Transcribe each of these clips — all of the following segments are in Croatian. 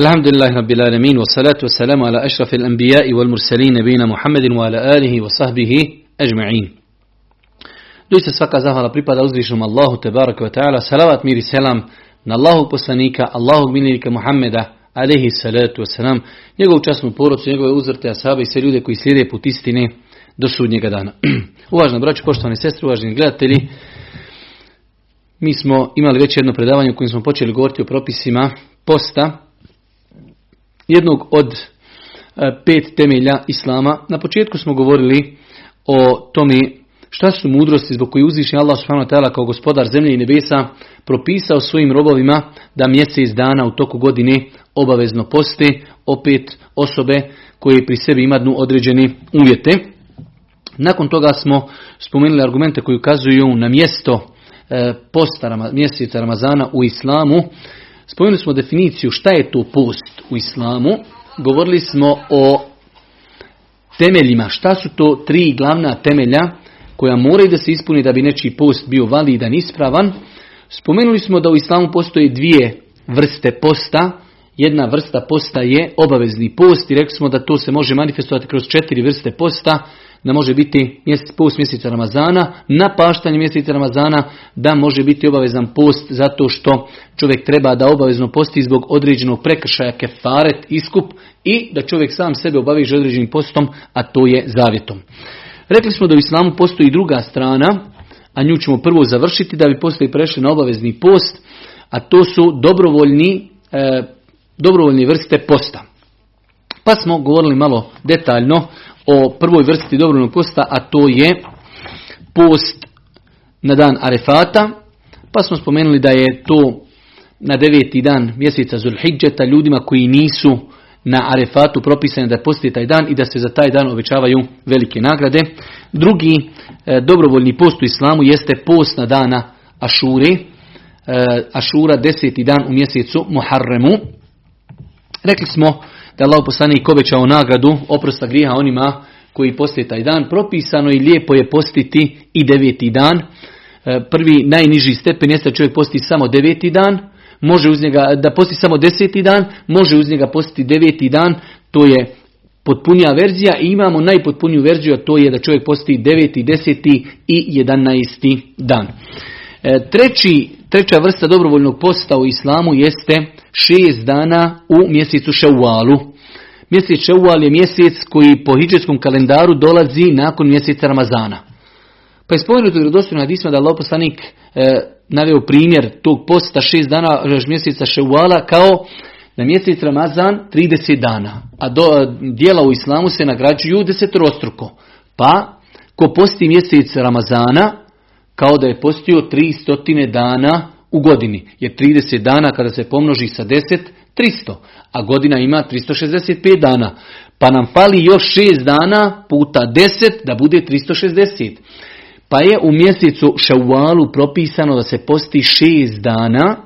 الحمد لله رب العالمين والصلاة والسلام على أشرف الأنبياء والمرسلين نبينا محمد وعلى آله وصحبه أجمعين Doista svaka zahvala pripada uzvišnom Allahu tebaraka wa ta'ala. Salavat mir i selam na Allahu poslanika, Allahu miljenika Muhammeda, alaihi salatu wasalam, njegovu časnu porodcu, njegove uzrte, asabe i sve ljude koji slijede put istine do sudnjega dana. Uvažna braću, poštovane sestre, uvaženi gledatelji, mi smo imali već jedno predavanje u kojem smo počeli govoriti o propisima posta, jednog od e, pet temelja Islama. Na početku smo govorili o tome šta su mudrosti zbog koji uzvišnji Allah subhanahu kao gospodar zemlje i nebesa propisao svojim robovima da mjesec dana u toku godine obavezno poste opet osobe koje pri sebi imaju određeni uvjete. Nakon toga smo spomenuli argumente koji ukazuju na mjesto e, posta mjeseca Ramazana u islamu. Spomenuli smo definiciju šta je to post u islamu. Govorili smo o temeljima. Šta su to tri glavna temelja koja moraju da se ispuni da bi nečiji post bio validan, ispravan. Spomenuli smo da u islamu postoje dvije vrste posta. Jedna vrsta posta je obavezni post i rekli smo da to se može manifestovati kroz četiri vrste posta da može biti mjesec, post mjeseca Ramazana, na paštanje mjeseca Ramazana, da može biti obavezan post zato što čovjek treba da obavezno posti zbog određenog prekršaja kefaret, iskup i da čovjek sam sebe obaveže određenim postom, a to je zavjetom. Rekli smo da u islamu postoji druga strana, a nju ćemo prvo završiti da bi poslije prešli na obavezni post, a to su dobrovoljni, e, dobrovoljni vrste posta. Pa smo govorili malo detaljno o prvoj vrsti dobrovoljnog posta, a to je post na dan Arefata, pa smo spomenuli da je to na deveti dan mjeseca Zulhidžeta ljudima koji nisu na Arefatu propisani da posti taj dan i da se za taj dan obećavaju velike nagrade. Drugi e, dobrovoljni post u islamu jeste post na dana Ašure, e, Ašura deseti dan u mjesecu Muharremu. Rekli smo da Allah poslanik obećao nagradu oprosta grijeha onima koji poste taj dan. Propisano i lijepo je postiti i deveti dan. E, prvi najniži stepen jeste čovjek posti samo deveti dan, može uz njega, da posti samo deseti dan, može uz njega postiti deveti dan, to je potpunija verzija i imamo najpotpuniju verziju, a to je da čovjek posti deveti, deseti i jedanaesti dan. E, treći, treća vrsta dobrovoljnog posta u islamu jeste šest dana u mjesecu šaualu. Mjesec Ševal je mjesec koji po hijđetskom kalendaru dolazi nakon mjeseca Ramazana. Pa je spomenuto u vjerodostojnom hadisma da Allah poslanik e, naveo primjer tog posta šest dana mjeseca Ševala kao na mjesec Ramazan 30 dana. A do, dijela u islamu se nagrađuju desetrostruko. Pa ko posti mjesec Ramazana kao da je postio 300 dana u godini. Jer 30 dana kada se pomnoži sa 10, 300 a godina ima 365 dana. Pa nam fali još 6 dana puta 10 da bude 360. Pa je u mjesecu šaualu propisano da se posti 6 dana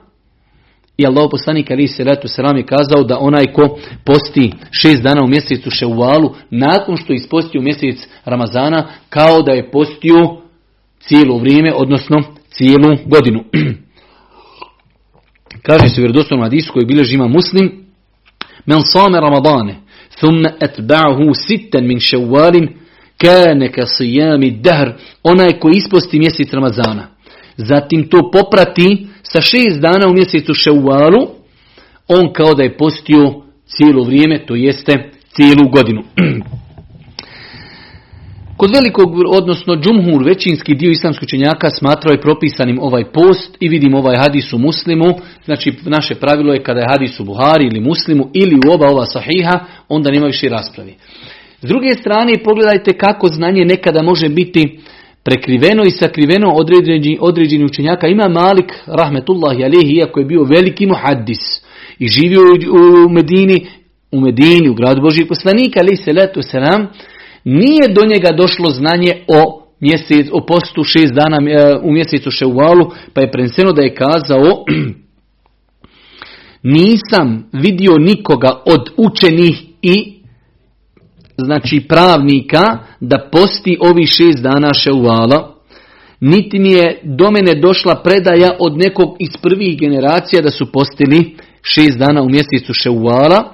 i Allah poslanik ali se ratu sram je kazao da onaj ko posti 6 dana u mjesecu šaualu nakon što isposti u mjesec Ramazana kao da je postio cijelo vrijeme, odnosno cijelu godinu. Kaže se u vjerodostojnom hadisu koji bilježi ima muslim, Men same Ramadane, thumma etba'hu sitten min ševalin, kane ka sijami dahr, onaj koji isposti mjesec Ramazana. Zatim to poprati sa šest dana u mjesecu ševalu, on kao da je postio cijelo vrijeme, to jeste cijelu godinu. Kod velikog, odnosno džumhur, većinski dio islamskih učenjaka smatrao je propisanim ovaj post i vidimo ovaj hadis u muslimu. Znači naše pravilo je kada je hadis u Buhari ili muslimu ili u oba ova sahiha, onda nema više raspravi. S druge strane pogledajte kako znanje nekada može biti prekriveno i sakriveno određeni, određeni učenjaka. Ima Malik, rahmetullahi alihi, iako je bio veliki muhaddis i živio u Medini, u Medini, u gradu Božih poslanika, ali se letu selam, nije do njega došlo znanje o mjesec, o postu šest dana e, u mjesecu Ševalu, pa je preneseno da je kazao nisam vidio nikoga od učenih i znači pravnika da posti ovi šest dana Ševala, niti mi je do mene došla predaja od nekog iz prvih generacija da su postili šest dana u mjesecu Ševala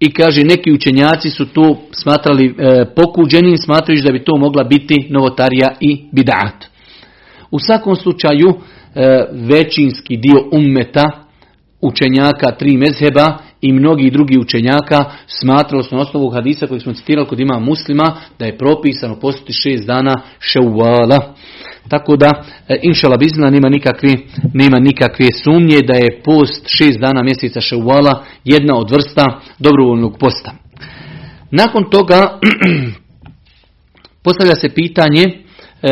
i kaže neki učenjaci su to smatrali e, pokuđenim, smatrajući da bi to mogla biti novotarija i bidat. U svakom slučaju e, većinski dio ummeta učenjaka tri mezheba i mnogi drugi učenjaka smatralo su na osnovu hadisa koji smo citirali kod ima muslima da je propisano postiti šest dana ševala. Tako da, e, inšala bizna, nema nikakve, nema nikakve sumnje da je post šest dana mjeseca ševala jedna od vrsta dobrovoljnog posta. Nakon toga postavlja se pitanje e,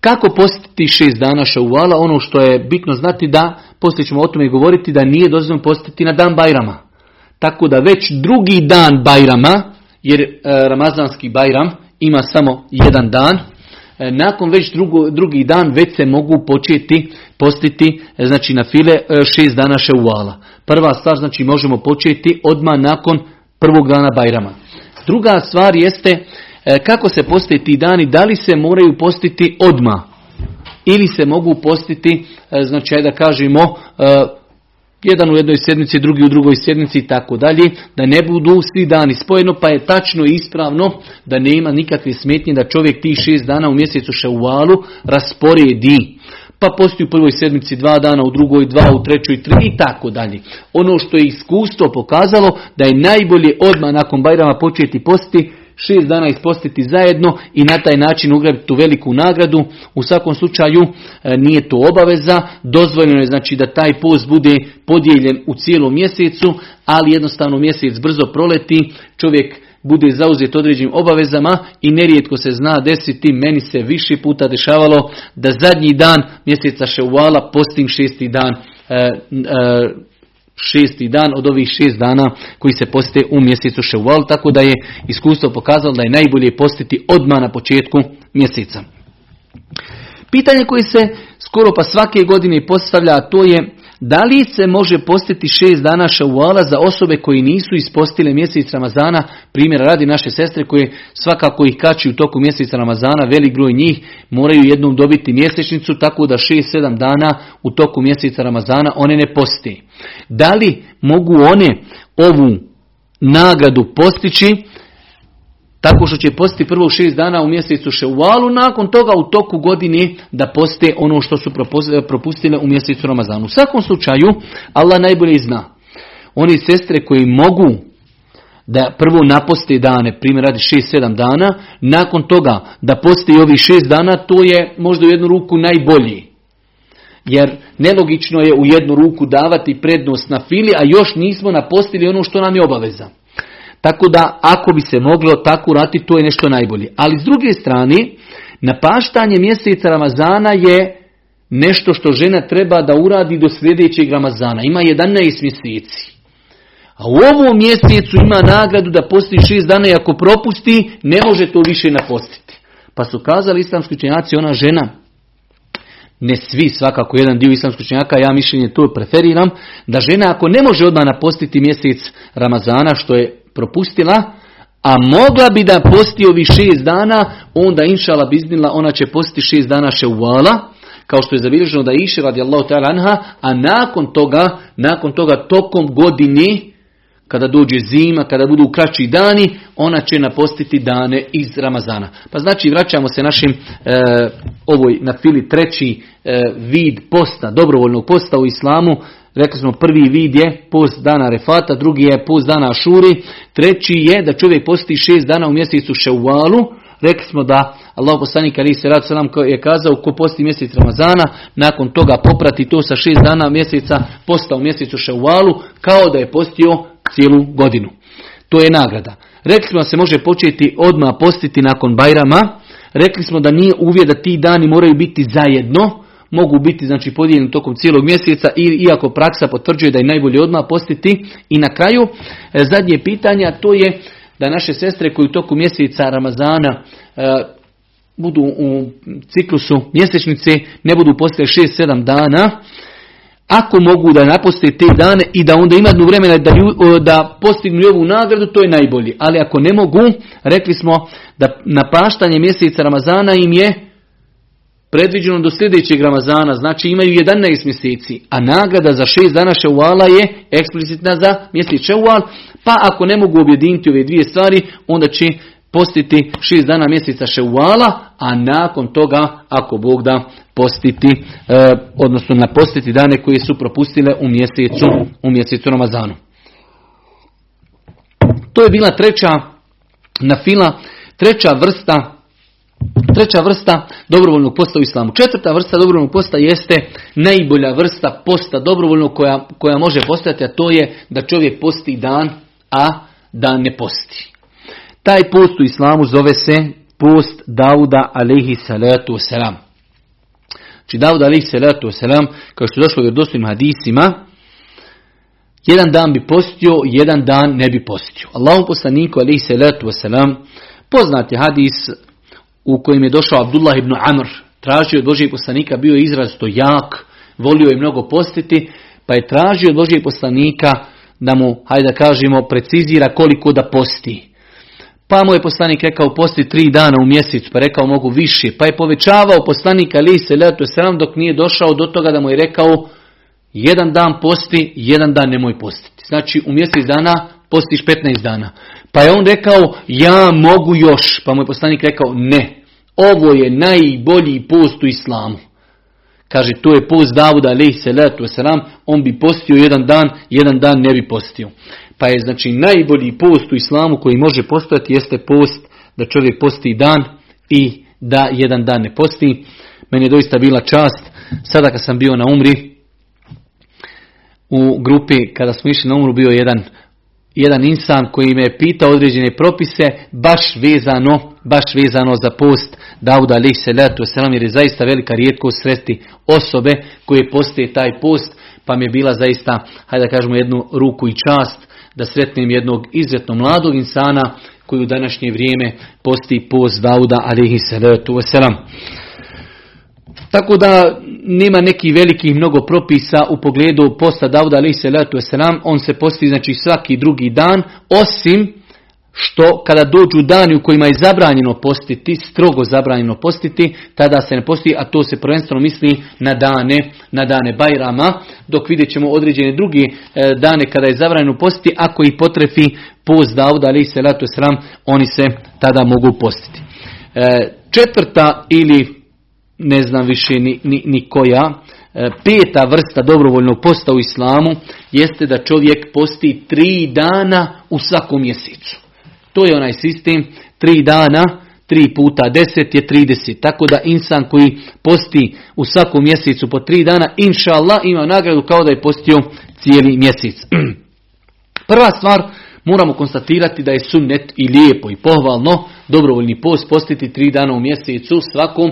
kako postiti šest dana ševala, ono što je bitno znati da, poslije ćemo o tome govoriti, da nije dozvoljeno postiti na dan Bajrama. Tako da već drugi dan Bajrama, jer e, Ramazanski Bajram ima samo jedan dan, nakon već drugo, drugi dan već se mogu početi postiti e, znači na file e, šest dana šeuala. Prva stvar znači možemo početi odmah nakon prvog dana Bajrama. Druga stvar jeste kako se postoje ti dani, da li se moraju postiti odmah ili se mogu postiti, znači da kažemo, jedan u jednoj sjednici, drugi u drugoj sjednici i tako dalje, da ne budu svi dani spojeno, pa je tačno i ispravno da nema nikakve smetnje da čovjek tih šest dana u mjesecu ševalu rasporedi. Pa postoji u prvoj sedmici dva dana, u drugoj dva, u trećoj tri i tako dalje. Ono što je iskustvo pokazalo da je najbolje odmah nakon Bajrama početi postiti šest dana ispostiti zajedno i na taj način ugrabiti tu veliku nagradu. U svakom slučaju e, nije to obaveza, dozvoljeno je znači da taj post bude podijeljen u cijelom mjesecu, ali jednostavno mjesec brzo proleti, čovjek bude zauzet određenim obavezama i nerijetko se zna desiti, meni se više puta dešavalo da zadnji dan mjeseca ševala postim šesti dan e, e, šesti dan od ovih šest dana koji se poste u mjesecu Ševal, tako da je iskustvo pokazalo da je najbolje postiti odmah na početku mjeseca. Pitanje koje se skoro pa svake godine postavlja, to je da li se može postiti šest dana šauala za osobe koji nisu ispostile mjesec Ramazana, primjera radi naše sestre koje svakako ih kači u toku mjeseca Ramazana, velik broj njih moraju jednom dobiti mjesečnicu, tako da šest, sedam dana u toku mjeseca Ramazana one ne posti. Da li mogu one ovu nagradu postići tako što će postiti prvo šest dana u mjesecu ševalu, nakon toga u toku godine da poste ono što su propustile u mjesecu Ramazanu. U svakom slučaju, Allah najbolje zna. Oni sestre koji mogu da prvo naposte dane, primjer radi 6-7 dana, nakon toga da poste i ovih 6 dana, to je možda u jednu ruku najbolji. Jer nelogično je u jednu ruku davati prednost na fili, a još nismo napostili ono što nam je obaveza. Tako da ako bi se moglo tako urati, to je nešto najbolje. Ali s druge strane, napaštanje mjeseca Ramazana je nešto što žena treba da uradi do sljedećeg Ramazana. Ima 11 mjeseci. A u ovom mjesecu ima nagradu da posti šest dana i ako propusti, ne može to više napostiti. Pa su kazali islamski učenjaci, ona žena, ne svi, svakako jedan dio islamskog učenjaka, ja mišljenje to preferiram, da žena ako ne može odmah napostiti mjesec Ramazana, što je propustila, a mogla bi da posti ovih šest dana, onda inšala biznila, ona će postiti šest dana ševala, kao što je zabilježeno da iše radi Allahu ta'ala anha, a nakon toga, nakon toga tokom godine, kada dođe zima, kada budu kraći dani, ona će napostiti dane iz Ramazana. Pa znači vraćamo se našim e, ovoj na fili treći e, vid posta, dobrovoljnog posta u islamu, Rekli smo prvi vid je post dana refata, drugi je post dana šuri, treći je da čovjek posti šest dana u mjesecu ševalu. Rekli smo da Allah poslanik ali se rad selam je kazao ko posti mjesec Ramazana, nakon toga poprati to sa šest dana mjeseca posta u mjesecu ševalu, kao da je postio cijelu godinu. To je nagrada. Rekli smo da se može početi odmah postiti nakon Bajrama. Rekli smo da nije uvjet da ti dani moraju biti zajedno, mogu biti znači podijeljeni tokom cijelog mjeseca iako praksa potvrđuje da je najbolje odmah postiti. I na kraju e, zadnje pitanje, to je da naše sestre koji u toku mjeseca Ramazana e, budu u ciklusu mjesečnice, ne budu postile 6-7 dana, ako mogu da naposte te dane i da onda imaju vremena da, da postignu ovu nagradu, to je najbolje. Ali ako ne mogu, rekli smo da napaštanje mjeseca Ramazana im je predviđeno do sljedećeg Ramazana, znači imaju 11 mjeseci, a nagrada za 6 dana ševala je eksplicitna za mjesec ševal, pa ako ne mogu objediniti ove dvije stvari, onda će postiti 6 dana mjeseca ševala, a nakon toga, ako Bog da, postiti, e, odnosno napostiti dane koje su propustile u mjesecu, u mjesecu Ramazanu. To je bila treća na fila, treća vrsta Treća vrsta dobrovoljnog posta u islamu. Četvrta vrsta dobrovoljnog posta jeste najbolja vrsta posta dobrovoljnog koja, koja može postojati, a to je da čovjek posti dan, a da ne posti. Taj post u islamu zove se post Dauda alaihi salatu wasalam. Znači Dauda alaihi salatu wasalam, kao što je došlo u vjerodostojnim hadisima, jedan dan bi postio, jedan dan ne bi postio. Allahom poslaniku alaihi salatu wasalam, poznati hadis u kojem je došao Abdullah ibn Amr, tražio od Božijeg poslanika, bio je izrazito jak, volio je mnogo postiti, pa je tražio od Božijeg poslanika da mu, hajde da kažemo, precizira koliko da posti. Pa mu je poslanik rekao posti tri dana u mjesecu, pa rekao mogu više. Pa je povećavao poslanika ali se letu sram dok nije došao do toga da mu je rekao jedan dan posti, jedan dan nemoj postiti. Znači u mjesec dana postiš 15 dana. Pa je on rekao ja mogu još. Pa mu je poslanik rekao ne. Ovo je najbolji post u islamu. Kaže, to je post Davuda, alaih salatu wasalam, on bi postio jedan dan, jedan dan ne bi postio. Pa je znači najbolji post u islamu koji može postojati jeste post da čovjek posti dan i da jedan dan ne posti. Meni je doista bila čast, sada kad sam bio na umri, u grupi kada smo išli na umru bio jedan jedan insan koji me je pitao određene propise baš vezano, baš vezano za post Dauda alaih salatu wasalam jer je zaista velika rijetkost sresti osobe koje postoje taj post pa mi je bila zaista, hajde da kažemo jednu ruku i čast da sretnem jednog izuzetno mladog insana koji u današnje vrijeme posti post Dauda alaihi salatu wasalam. Tako da nema neki velikih mnogo propisa u pogledu posta Dauda alaihi salatu wasalam, on se posti znači svaki drugi dan, osim što kada dođu dani u kojima je zabranjeno postiti, strogo zabranjeno postiti, tada se ne posti, a to se prvenstveno misli na dane, na dane Bajrama, dok vidjet ćemo određene druge e, dane kada je zabranjeno postiti, ako ih potrefi post Dauda ali se letu sram, oni se tada mogu postiti. E, četvrta ili ne znam više ni, ni, ni koja, e, peta vrsta dobrovoljnog posta u islamu jeste da čovjek posti tri dana u svakom mjesecu. To je onaj sistem, tri dana, tri puta deset je trideset. Tako da insan koji posti u svakom mjesecu po tri dana, inša Allah, ima nagradu kao da je postio cijeli mjesec. Prva stvar, moramo konstatirati da je sunnet i lijepo i pohvalno dobrovoljni post postiti tri dana u mjesecu svakom.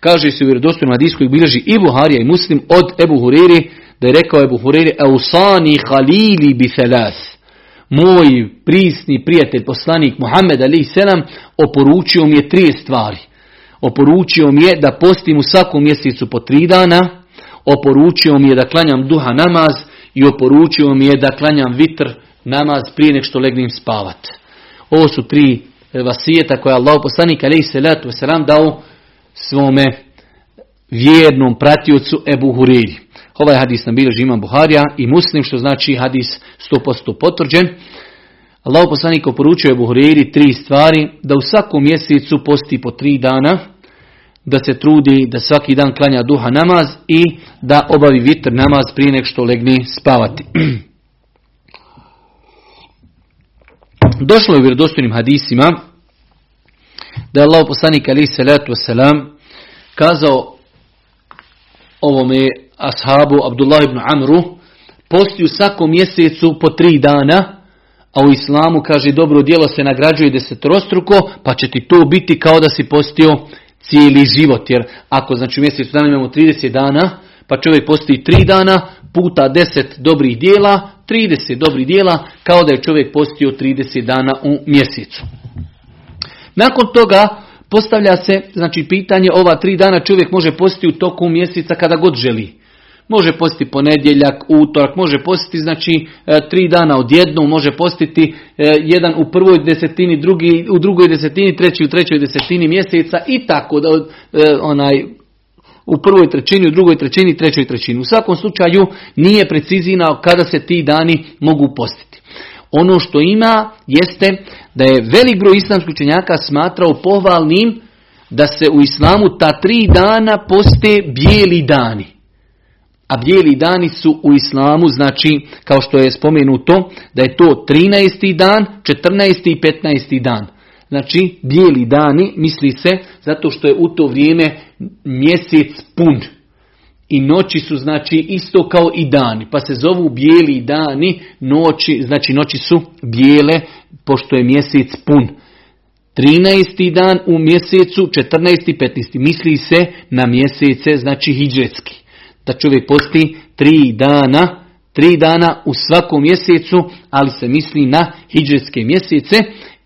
Kaže se u vjerodostojnom hadisku i bilježi i Buharija i Muslim od Ebu Hureri, da je rekao Ebu Hureri, Eusani halili bi felas moj prisni prijatelj, poslanik Muhammed Ali Selam, oporučio mi je tri stvari. Oporučio mi je da postim u svakom mjesecu po tri dana, oporučio mi je da klanjam duha namaz i oporučio mi je da klanjam vitr namaz prije nek što legnem spavat. Ovo su tri vasijeta koje je Allah poslanik Selatu Selam dao svome vjernom pratiocu Ebu Huriri. Ovaj hadis nam bilježi imam Buharija i muslim, što znači hadis 100% potvrđen. Allah poslanik oporučuje Buhariri tri stvari, da u svakom mjesecu posti po tri dana, da se trudi da svaki dan klanja duha namaz i da obavi vitr namaz prije nek što legne spavati. Došlo je u vjerodostojnim hadisima da je Allah poslanik alaih salatu wasalam kazao ovome ashabu Abdullah ibn Amru posti u svakom mjesecu po tri dana, a u islamu kaže dobro djelo se nagrađuje desetrostruko, pa će ti to biti kao da si postio cijeli život. Jer ako znači u mjesecu dana imamo 30 dana, pa čovjek posti tri dana, puta 10 dobrih dijela, 30 dobrih dijela, kao da je čovjek postio 30 dana u mjesecu. Nakon toga postavlja se znači pitanje ova tri dana čovjek može postiti u toku mjeseca kada god želi. Može postiti ponedjeljak, utorak, može postiti znači e, tri dana odjednom, može postiti e, jedan u prvoj desetini, drugi u drugoj desetini, treći u trećoj desetini mjeseca i tako da e, onaj u prvoj trećini, u drugoj trećini, trećoj trećini. U svakom slučaju nije precizina kada se ti dani mogu postiti. Ono što ima jeste da je velik broj islamskih učenjaka smatrao pohvalnim da se u islamu ta tri dana poste bijeli dani. A bijeli dani su u islamu, znači, kao što je spomenuto, da je to 13. dan, 14. i 15. dan. Znači, bijeli dani, misli se, zato što je u to vrijeme mjesec pun. I noći su, znači, isto kao i dani. Pa se zovu bijeli dani, noći, znači noći su bijele, pošto je mjesec pun. 13. dan u mjesecu, 14. i 15. Misli se na mjesece, znači hijđetski. Da čovjek posti tri dana, tri dana u svakom mjesecu, ali se misli na hijđetske mjesece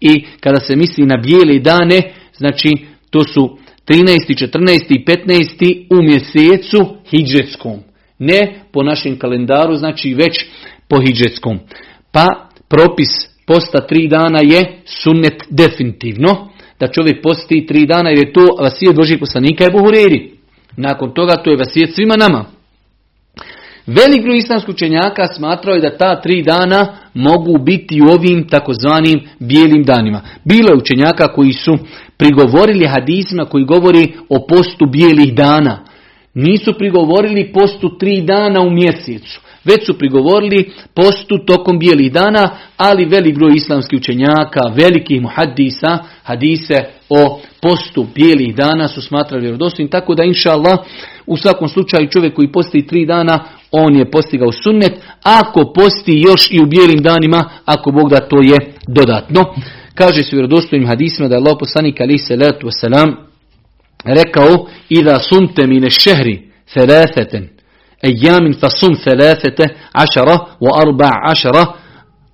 i kada se misli na bijele dane, znači to su 13. 14. i 15. u mjesecu hijđetskom. Ne po našem kalendaru, znači već po hijđetskom. Pa propis posta tri dana je sunnet definitivno. Da čovjek posti tri dana jer je to vasijet Božih poslanika i Buhureri. Nakon toga to je vasijet svima nama. Velik broj islamskih učenjaka smatrao je da ta tri dana mogu biti u ovim takozvanim bijelim danima. Bilo je učenjaka koji su prigovorili hadisima koji govori o postu bijelih dana. Nisu prigovorili postu tri dana u mjesecu. Već su prigovorili postu tokom bijelih dana, ali velik broj islamskih učenjaka, velikih muhaddisa, hadise o postu bijelih dana su smatrali vjerodostojnim, tako da inša Allah, u svakom slučaju čovjek koji posti tri dana, on je postigao sunnet, ako posti još i u bijelim danima, ako Bog da to je dodatno. Kaže se u vjerodostojnim hadisima da je Allah poslanik ali se letu wasalam rekao i da sunte mine šehri theletheten ejamin fasum thelethete ašara wa arba ašara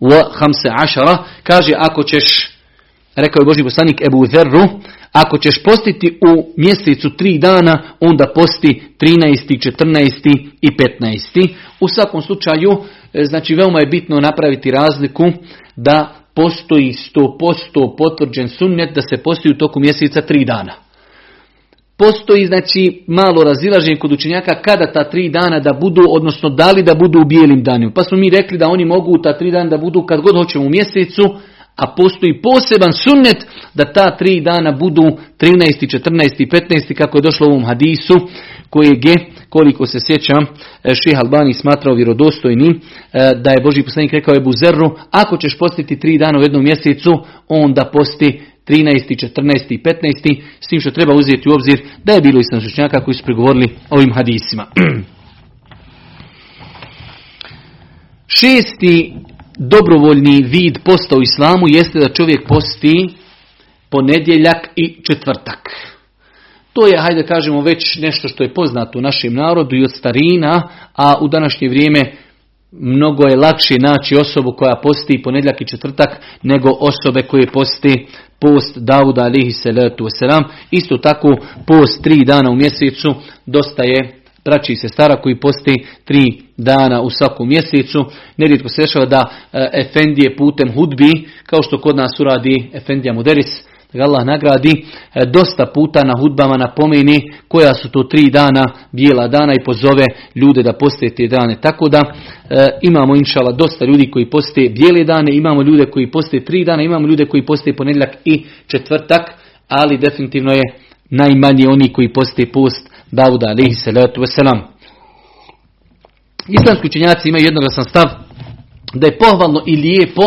wa hamse ašara kaže ako ćeš rekao je Boži poslanik Ebu Zerru ako ćeš postiti u mjesecu tri dana, onda posti 13., 14. i 15. U svakom slučaju, e, znači veoma je bitno napraviti razliku da postoji 100% potvrđen sunnet da se postoji u toku mjeseca tri dana. Postoji znači malo razilaženje kod učenjaka kada ta tri dana da budu, odnosno da li da budu u bijelim danima. Pa smo mi rekli da oni mogu ta tri dana da budu kad god hoćemo u mjesecu, a postoji poseban sunnet da ta tri dana budu 13. 14. i 15. kako je došlo u ovom hadisu kojeg je, koliko se sjećam, e, Ših Albani smatrao vjerodostojnim, e, da je Boži poslanik rekao je Buzerru, ako ćeš postiti tri dana u jednom mjesecu, onda posti 13. 14. i 15. S tim što treba uzeti u obzir da je bilo islamskučnjaka koji su pregovorili ovim hadisima. Šesti dobrovoljni vid posta u islamu jeste da čovjek posti ponedjeljak i četvrtak. To je, hajde kažemo, već nešto što je poznato u našem narodu i od starina, a u današnje vrijeme mnogo je lakše naći osobu koja posti ponedjeljak i četvrtak nego osobe koje posti post Dauda alihi salatu wasalam. Isto tako post tri dana u mjesecu dosta je braći se stara koji posti tri dana u svakom mjesecu. Nerijetko se dešava da e, Efendije putem hudbi, kao što kod nas uradi Efendija Muderis, da ga Allah nagradi, e, dosta puta na hudbama napomeni koja su to tri dana, bijela dana i pozove ljude da poste te dane. Tako da e, imamo inšala dosta ljudi koji poste bijele dane, imamo ljude koji poste tri dana, imamo ljude koji poste ponedjeljak i četvrtak, ali definitivno je najmanje oni koji poste post Davuda alaihi salatu wasalam. Islamski učenjaci imaju jednogasan stav da je pohvalno i lijepo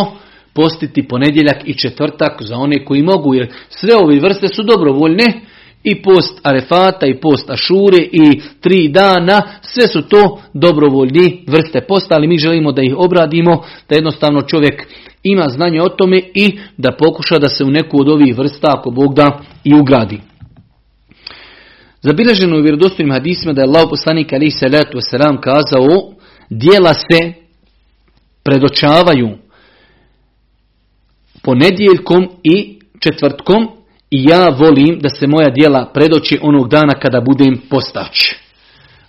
postiti ponedjeljak i četvrtak za one koji mogu, jer sve ove vrste su dobrovoljne, i post arefata, i post ašure, i tri dana, sve su to dobrovoljni vrste posta, ali mi želimo da ih obradimo, da jednostavno čovjek ima znanje o tome i da pokuša da se u neku od ovih vrsta, ako Bog da, i ugradi. Zabilježeno u vjerodostojnim hadisima da je Allah poslanik ali salatu wasalam kazao dijela se predočavaju ponedjeljkom i četvrtkom i ja volim da se moja dijela predoći onog dana kada budem postač.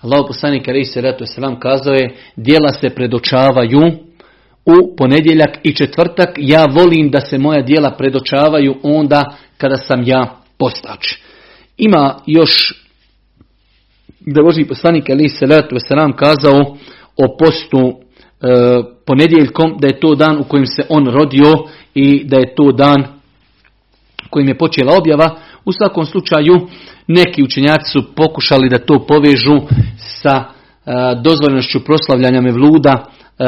Allah poslanik ali salatu wasalam kazao je dijela se predočavaju u ponedjeljak i četvrtak. Ja volim da se moja dijela predočavaju onda kada sam ja postač. Ima još da je Boži poslanik ali letu nam kazao o postu e, ponedjeljkom da je to dan u kojem se on rodio i da je to dan kojim je počela objava. U svakom slučaju neki učenjaci su pokušali da to povežu sa e, dozvoljenošću proslavljanja Mevluda e,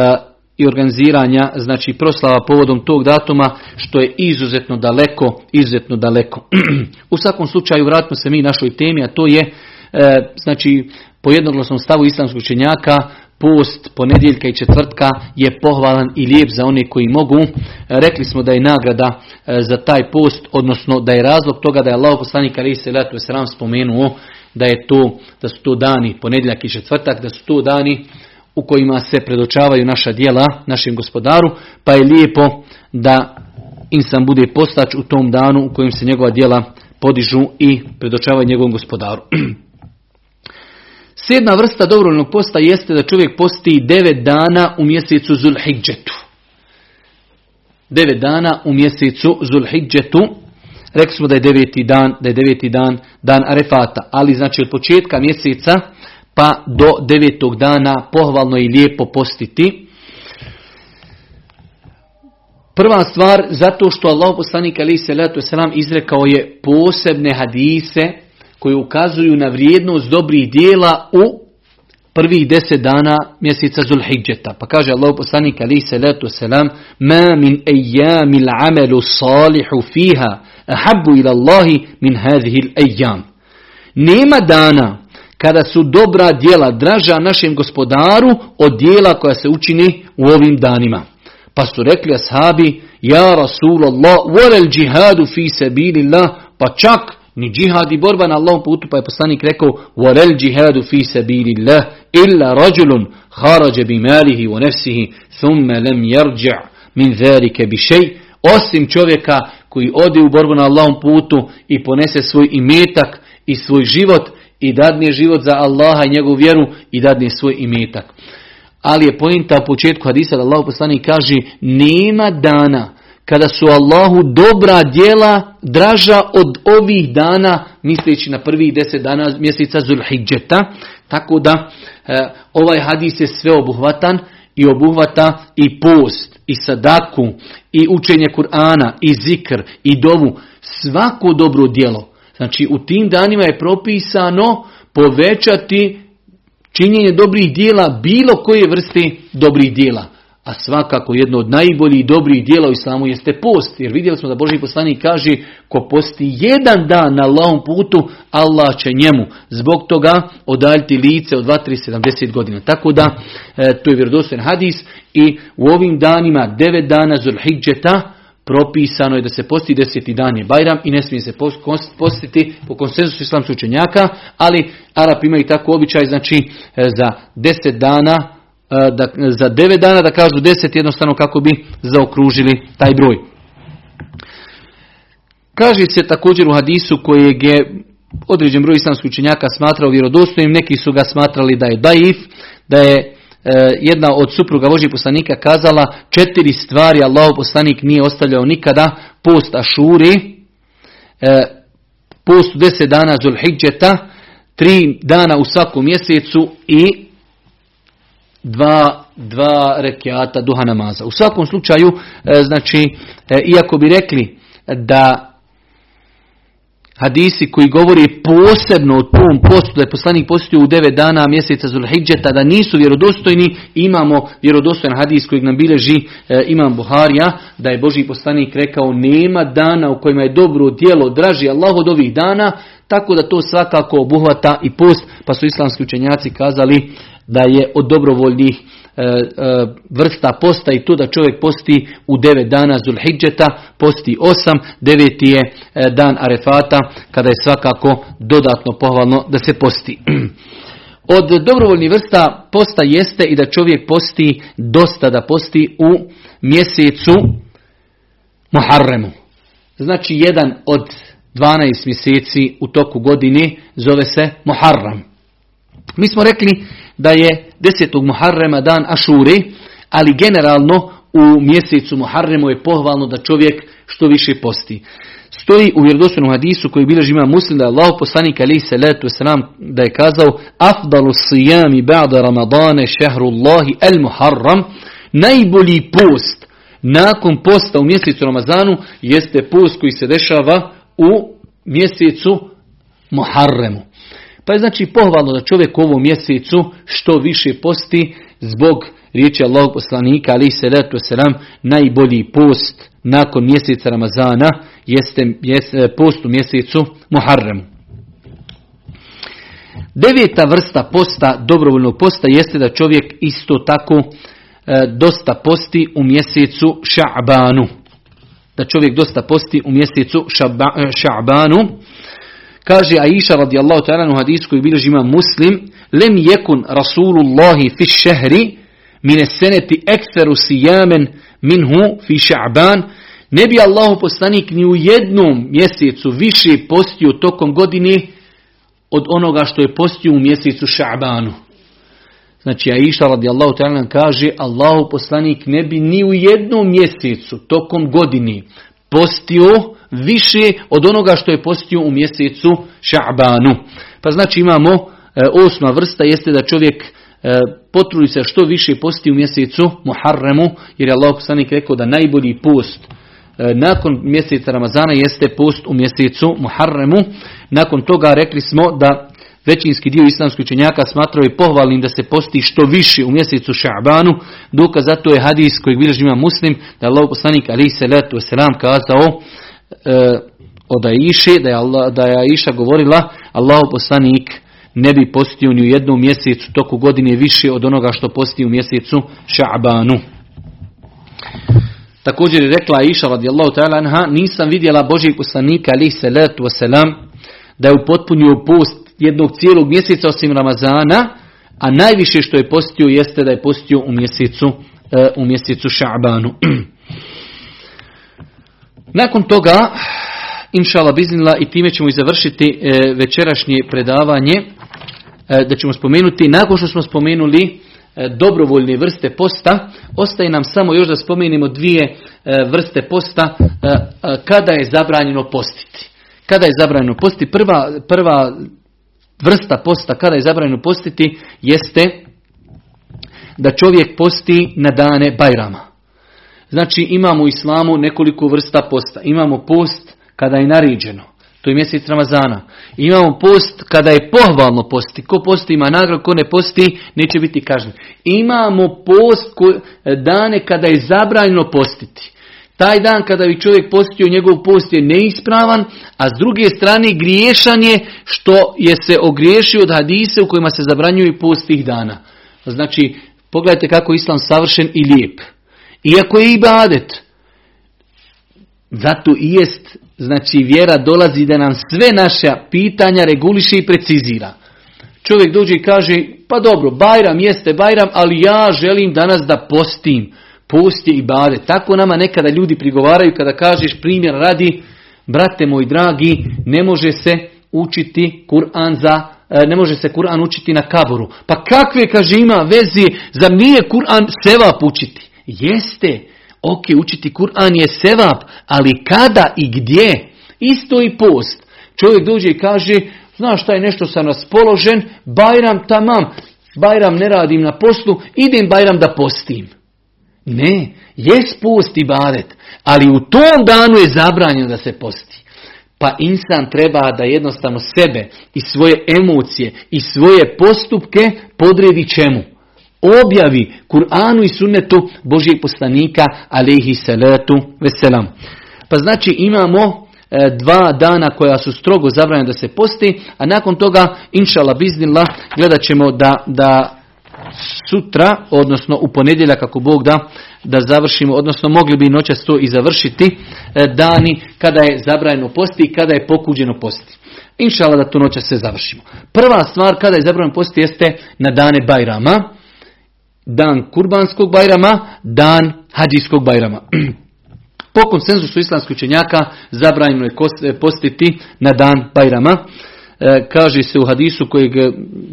i organiziranja znači proslava povodom tog datuma što je izuzetno daleko, izuzetno daleko. u svakom slučaju vratimo se mi našoj temi, a to je e, znači po jednoglasnom stavu islamskog učenjaka post ponedjeljka i četvrtka je pohvalan i lijep za one koji mogu. Rekli smo da je nagrada e, za taj post, odnosno da je razlog toga da je Allah poslanik ali se letu sram spomenuo da je to, da su to dani ponedjeljak i četvrtak, da su to dani u kojima se predočavaju naša dijela našem gospodaru, pa je lijepo da insan bude postač u tom danu u kojem se njegova djela podižu i predočavaju njegovom gospodaru. Sedma vrsta dobrovoljnog posta jeste da čovjek posti devet dana u mjesecu Zulhidžetu. Devet dana u mjesecu Zulhidžetu. Rekli smo da je deveti dan, da je deveti dan, dan Arefata. Ali znači od početka mjeseca pa do devetog dana pohvalno i lijepo postiti. Prva stvar, zato što Allah poslanik ali se izrekao je posebne hadise koji ukazuju na vrijednost dobrih dijela u prvih deset dana mjeseca Zulhidžeta. Pa kaže Allah poslanik ali se letu selam ma min ejamil amelu salihu fiha ahabu ila Allahi min hadhihi ejam. Nema dana kada su dobra djela draža našem gospodaru od djela koja se učini u ovim danima. Pa su rekli ashabi, ja Rasulallah, volel džihadu fi sabilillah, pa čak ni džihad i borba na Allahom putu, pa je poslanik rekao, fi sabilillah, illa rađulun harađe bi malihi wa nefsihi, thumme lem jarđa min zalike bi šej, osim čovjeka koji ode u borbu na Allahom putu i ponese svoj imetak i svoj život i dadne život za Allaha i njegovu vjeru i dadne svoj imetak. Ali je pojenta u početku hadisa da Allah poslanik kaže nema dana kada su Allahu dobra djela draža od ovih dana, misleći na prvih deset dana mjeseca Zulhidžeta. Tako da e, ovaj hadis je sve obuhvatan i obuhvata i post, i sadaku, i učenje Kur'ana, i zikr, i dovu. Svako dobro djelo Znači u tim danima je propisano povećati činjenje dobrih dijela bilo koje vrste dobrih dijela. A svakako jedno od najboljih dobrih dijela u islamu jeste post. Jer vidjeli smo da Boži poslanik kaže ko posti jedan dan na Allahom putu, Allah će njemu zbog toga odaljiti lice od 2-3-70 godina. Tako da e, to je vjerodostojan hadis i u ovim danima, devet dana Zulhidžeta, propisano je da se posti deseti dan je Bajram i ne smije se postiti po konsenzusu islamskih učenjaka, ali Arap imaju tako običaj, znači e, za deset dana, da, za devet dana da kažu deset jednostavno kako bi zaokružili taj broj. Kaže se također u hadisu kojeg je određen broj islamskih učenjaka smatrao vjerodostojnim, neki su ga smatrali da je daif, da je E, jedna od supruga Božih poslanika kazala četiri stvari Allah poslanik nije ostavljao nikada post Ašuri, e, post deset dana Zulhidžeta, tri dana u svakom mjesecu i dva, dva rekiata duha namaza. U svakom slučaju, e, znači, iako bi rekli da hadisi koji govori posebno o tom postu, da je poslanik postio u devet dana mjeseca Zulhidžeta, da nisu vjerodostojni, imamo vjerodostojan hadis kojeg nam bileži e, imam Buharija, da je Boži poslanik rekao nema dana u kojima je dobro djelo draži Allah od ovih dana, tako da to svakako obuhvata i post, pa su islamski učenjaci kazali da je od dobrovoljnih E, e, vrsta posta i to da čovjek posti u devet dana Zulhidžeta, posti osam, deveti je e, dan Arefata, kada je svakako dodatno pohvalno da se posti. Od dobrovoljnih vrsta posta jeste i da čovjek posti dosta da posti u mjesecu Muharremu. Znači jedan od 12 mjeseci u toku godine zove se Muharram. Mi smo rekli da je 10. Muharrema dan Ašuri, ali generalno u mjesecu Muharremu je pohvalno da čovjek što više posti. Stoji u vjerodostojnom hadisu koji bilježi ima muslim da je Allah poslanik alaihi salatu wasalam da je kazao afdalu sijami ba'da ramadane šehrullahi el muharram najbolji post nakon posta u mjesecu Ramazanu jeste post koji se dešava u mjesecu Muharremu. Pa je znači pohvalno da čovjek u ovom mjesecu što više posti zbog riječi Allahog poslanika ali se letu selam najbolji post nakon mjeseca Ramazana jeste, jeste post u mjesecu Muharremu. Deveta vrsta posta, dobrovoljnog posta, jeste da čovjek isto tako e, dosta posti u mjesecu Ša'banu. Da čovjek dosta posti u mjesecu Ša'banu. Kaže Aisha radijallahu ta'ala u hadisku koji bilježi ima muslim, lem jekun Rasulullahi fi šehri mine seneti ekseru sijamen minhu fi ša'ban, ne bi Allahu poslanik ni u jednom mjesecu više postio tokom godine od onoga što je postio u mjesecu ša'banu. Znači Aisha radijallahu ta'ala kaže Allahu poslanik ne bi ni u jednom mjesecu tokom godine postio više od onoga što je postio u mjesecu Ša'banu. Pa znači imamo e, osma vrsta jeste da čovjek e, potrudi se što više posti u mjesecu Muharremu, jer je Allah poslanik rekao da najbolji post e, nakon mjeseca Ramazana jeste post u mjesecu Muharremu. Nakon toga rekli smo da većinski dio islamskih učenjaka smatraju pohvalnim da se posti što više u mjesecu Ša'banu. Dokaz zato je hadis kojeg bilježi ima muslim da je Allah poslanik ali se letu selam kazao od Aisha, da je, Allah, da je Aisha govorila Allah poslanik ne bi postio ni u jednom mjesecu toku godine više od onoga što posti u mjesecu Ša'banu. Također je rekla Aisha radijallahu ta'ala anha, nisam vidjela Božijeg poslanika ali se letu wasalam da je upotpunio post jednog cijelog mjeseca osim Ramazana, a najviše što je postio jeste da je postio u mjesecu, e, u mjesecu Ša'banu. Nakon toga, inšala biznila, i time ćemo i završiti e, večerašnje predavanje, e, da ćemo spomenuti, nakon što smo spomenuli dobrovoljne vrste posta, ostaje nam samo još da spomenemo dvije vrste posta kada je zabranjeno postiti. Kada je zabranjeno postiti? Prva, prva vrsta posta kada je zabranjeno postiti jeste da čovjek posti na dane Bajrama. Znači imamo u islamu nekoliko vrsta posta. Imamo post kada je nariđeno. To je mjesec Ramazana. Imamo post kada je pohvalno posti. Ko posti ima nagradu, ko ne posti neće biti kažnjen. Imamo post dane kada je zabranjeno postiti. Taj dan kada bi čovjek postio njegov post je neispravan, a s druge strane griješan je što je se ogriješio od hadise u kojima se zabranjuju post tih dana. Znači, pogledajte kako je islam savršen i lijep. Iako je ibadet, zato i jest, znači vjera dolazi da nam sve naša pitanja reguliše i precizira. Čovjek dođe i kaže, pa dobro, Bajram jeste Bajram, ali ja želim danas da postim. Post je i bade. Tako nama nekada ljudi prigovaraju kada kažeš primjer radi, brate moj dragi, ne može se učiti Kur'an za e, ne može se Kur'an učiti na kaboru. Pa kakve, kaže, ima vezi, zar nije Kur'an sevap učiti? Jeste, ok, učiti Kur'an je sevap, ali kada i gdje? Isto i post. Čovjek dođe i kaže, znaš šta je nešto sam raspoložen, Bajram tamam, Bajram ne radim na poslu, idem Bajram da postim. Ne, jest post i badet, ali u tom danu je zabranjeno da se posti. Pa insan treba da jednostavno sebe i svoje emocije i svoje postupke podredi čemu? Objavi Kur'anu i sunnetu Božijeg poslanika alaihi salatu veselam. Pa znači imamo e, dva dana koja su strogo zabranjena da se posti, a nakon toga, inšala biznila, gledat ćemo da, da sutra, odnosno u ponedjeljak kako Bog da, da završimo, odnosno mogli bi noćas to i završiti, e, dani kada je zabranjeno posti i kada je pokuđeno posti. Inšala da to noćas se završimo. Prva stvar kada je zabranjeno posti jeste na dane Bajrama, dan Kurbanskog Bajrama, dan Hadijskog Bajrama. Po konsenzusu islamskih učenjaka zabranjeno je postiti na dan Bajrama. E, kaže se u hadisu kojeg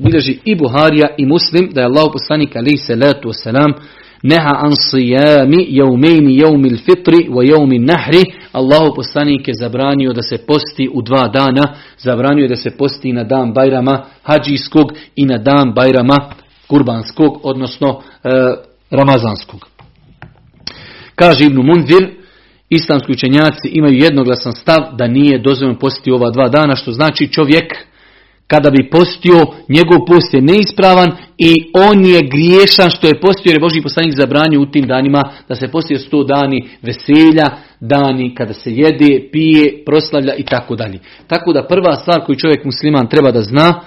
bilježi i Buharija i Muslim da je Allah poslanik ali se letu selam neha an sijami jeumil fitri wa jeumil nahri. Allahu poslanik je zabranio da se posti u dva dana, zabranio je da se posti na dan Bajrama hađijskog i na dan Bajrama kurbanskog, odnosno e, ramazanskog. Kaže Ibnu Munzir, islamski učenjaci imaju jednoglasan stav da nije dozvoljeno postiti ova dva dana, što znači čovjek kada bi postio, njegov post je neispravan i on je griješan što je postio jer je Boži poslanik zabranio u tim danima da se postio sto dani veselja, dani kada se jede, pije, proslavlja i tako dalje. Tako da prva stvar koju čovjek musliman treba da zna,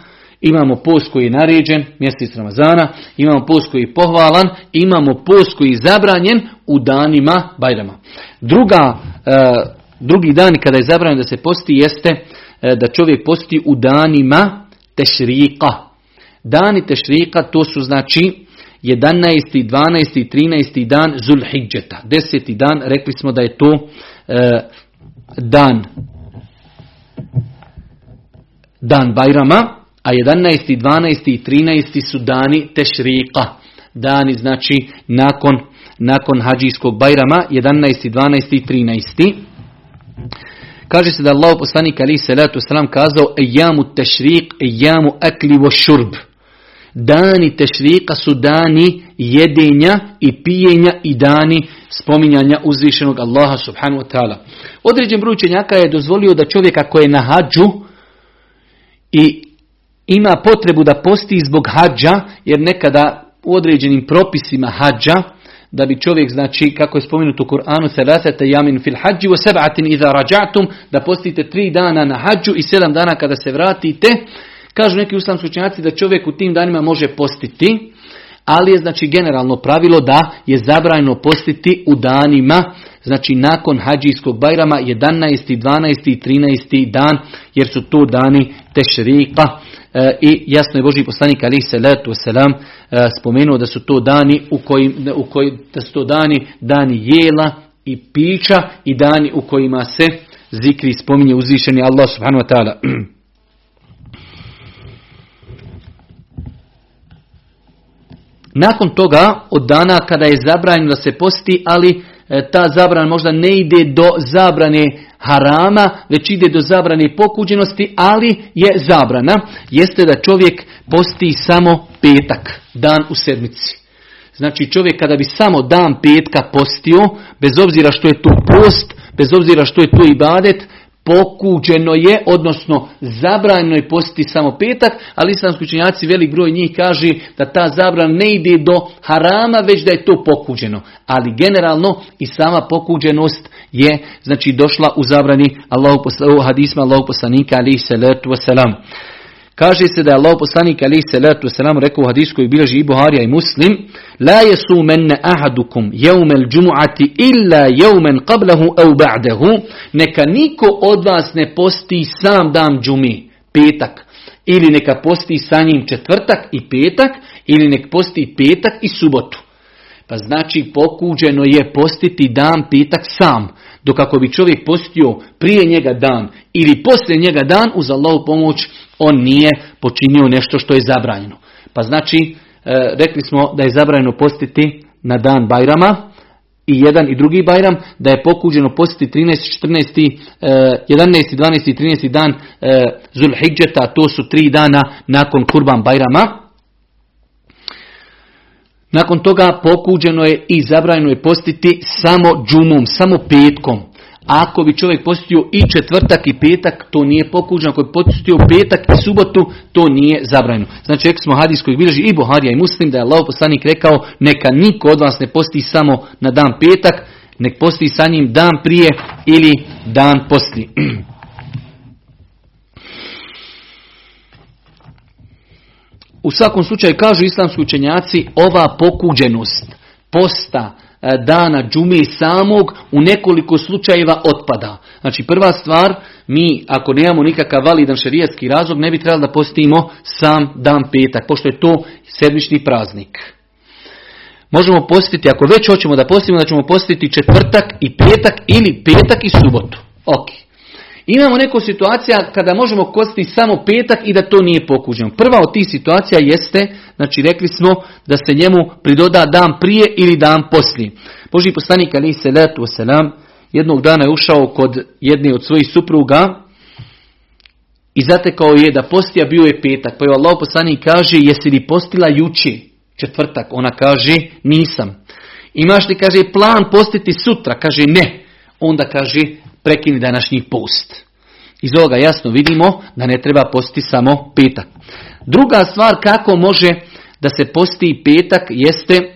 imamo post koji je naređen, mjesec Ramazana, imamo post koji je pohvalan, imamo post koji je zabranjen u danima Bajrama. Druga, e, drugi dan kada je zabranjen da se posti jeste E, da čovjek posti u danima tešrika. Dani tešrika to su znači 11. 12. 13. dan Zulhidžeta. Deseti dan, rekli smo da je to e, dan dan Bajrama, a 11. 12. i 13. su dani tešrika. Dani znači nakon, nakon hađijskog Bajrama, 11. 12. i 13. Kaže se da Allah poslanik ali salatu wasalam kazao ejamu tešrik, ejamu akli wa šurb. Dani tešrika su dani jedenja i pijenja i dani spominjanja uzvišenog Allaha subhanahu wa ta'ala. Određen broj učenjaka je dozvolio da čovjek ako je na hađu i ima potrebu da posti zbog hađa, jer nekada u određenim propisima hađa, da bi čovjek, znači, kako je spomenuto u Kur'anu, selasete jamin fil hađi wa sebatin iza rađatum, da postite tri dana na hađu i sedam dana kada se vratite. Kažu neki uslamski učenjaci da čovjek u tim danima može postiti, ali je znači generalno pravilo da je zabranjeno postiti u danima, znači nakon hađijskog bajrama 11. 12. i 13. dan, jer su to dani tešrika. E, I jasno je Boži poslanik ali se letu selam e, spomenuo da su to dani u kojim, u kojim, da su to dani dani jela i pića i dani u kojima se zikri spominje uzvišeni Allah subhanahu wa ta'ala. Nakon toga, od dana kada je zabranjeno da se posti, ali e, ta zabrana možda ne ide do zabrane harama, već ide do zabrane pokuđenosti, ali je zabrana, jeste da čovjek posti samo petak, dan u sedmici. Znači čovjek kada bi samo dan petka postio, bez obzira što je to post, bez obzira što je to ibadet, pokuđeno je, odnosno zabranjeno je postiti samo petak, ali islamski učenjaci velik broj njih kaže da ta zabrana ne ide do harama, već da je to pokuđeno. Ali generalno i sama pokuđenost je znači došla u zabrani Allahu hadisma Allahu poslanika alihi salatu wasalam. Kaže se da je Allah poslanik alaihi salatu wasalam rekao u hadisku i bilježi i Buharija i Muslim La jesu menne ahadukum jevmel džumu'ati illa jevmen qablahu au ba'dahu Neka niko od vas ne posti sam dan džumi, petak. Ili neka posti sa njim četvrtak i petak ili nek posti petak i subotu. Pa znači pokuđeno je postiti dan petak sam. Dok ako bi čovjek postio prije njega dan ili poslije njega dan uz Allahu pomoć on nije počinio nešto što je zabranjeno. Pa znači, e, rekli smo da je zabranjeno postiti na dan Bajrama, i jedan i drugi Bajram, da je pokuđeno postiti 13, 14, 11, 12 i 13 dan e, Zulhidžeta, to su tri dana nakon Kurban Bajrama. Nakon toga pokuđeno je i zabranjeno je postiti samo džumom, samo petkom. Ako bi čovjek postio i četvrtak i petak, to nije pokuđeno. Ako bi postio petak i subotu, to nije zabranjeno. Znači, rekli smo hadis koji bilježi i Buharija i Muslim, da je Allah poslanik rekao, neka niko od vas ne posti samo na dan petak, nek posti sa njim dan prije ili dan poslije. U svakom slučaju kažu islamski učenjaci, ova pokuđenost posta, dana džume samog u nekoliko slučajeva otpada. Znači prva stvar, mi ako nemamo nikakav validan šerijatski razlog ne bi trebali da postimo sam dan petak, pošto je to sedmični praznik. Možemo postiti, ako već hoćemo da postimo, da ćemo postiti četvrtak i petak ili petak i subotu. Ok. Imamo neku situacija kada možemo kostiti samo petak i da to nije pokuđeno. Prva od tih situacija jeste, znači rekli smo da se njemu pridoda dan prije ili dan poslije. Boži poslanik ali se letu selam jednog dana je ušao kod jedne od svojih supruga i zatekao je da postija bio je petak. Pa je Allah poslanik kaže jesi li postila juči četvrtak? Ona kaže nisam. Imaš li kaže plan postiti sutra? Kaže ne. Onda kaže prekini današnji post. Iz ovoga jasno vidimo da ne treba postiti samo petak. Druga stvar kako može da se posti petak jeste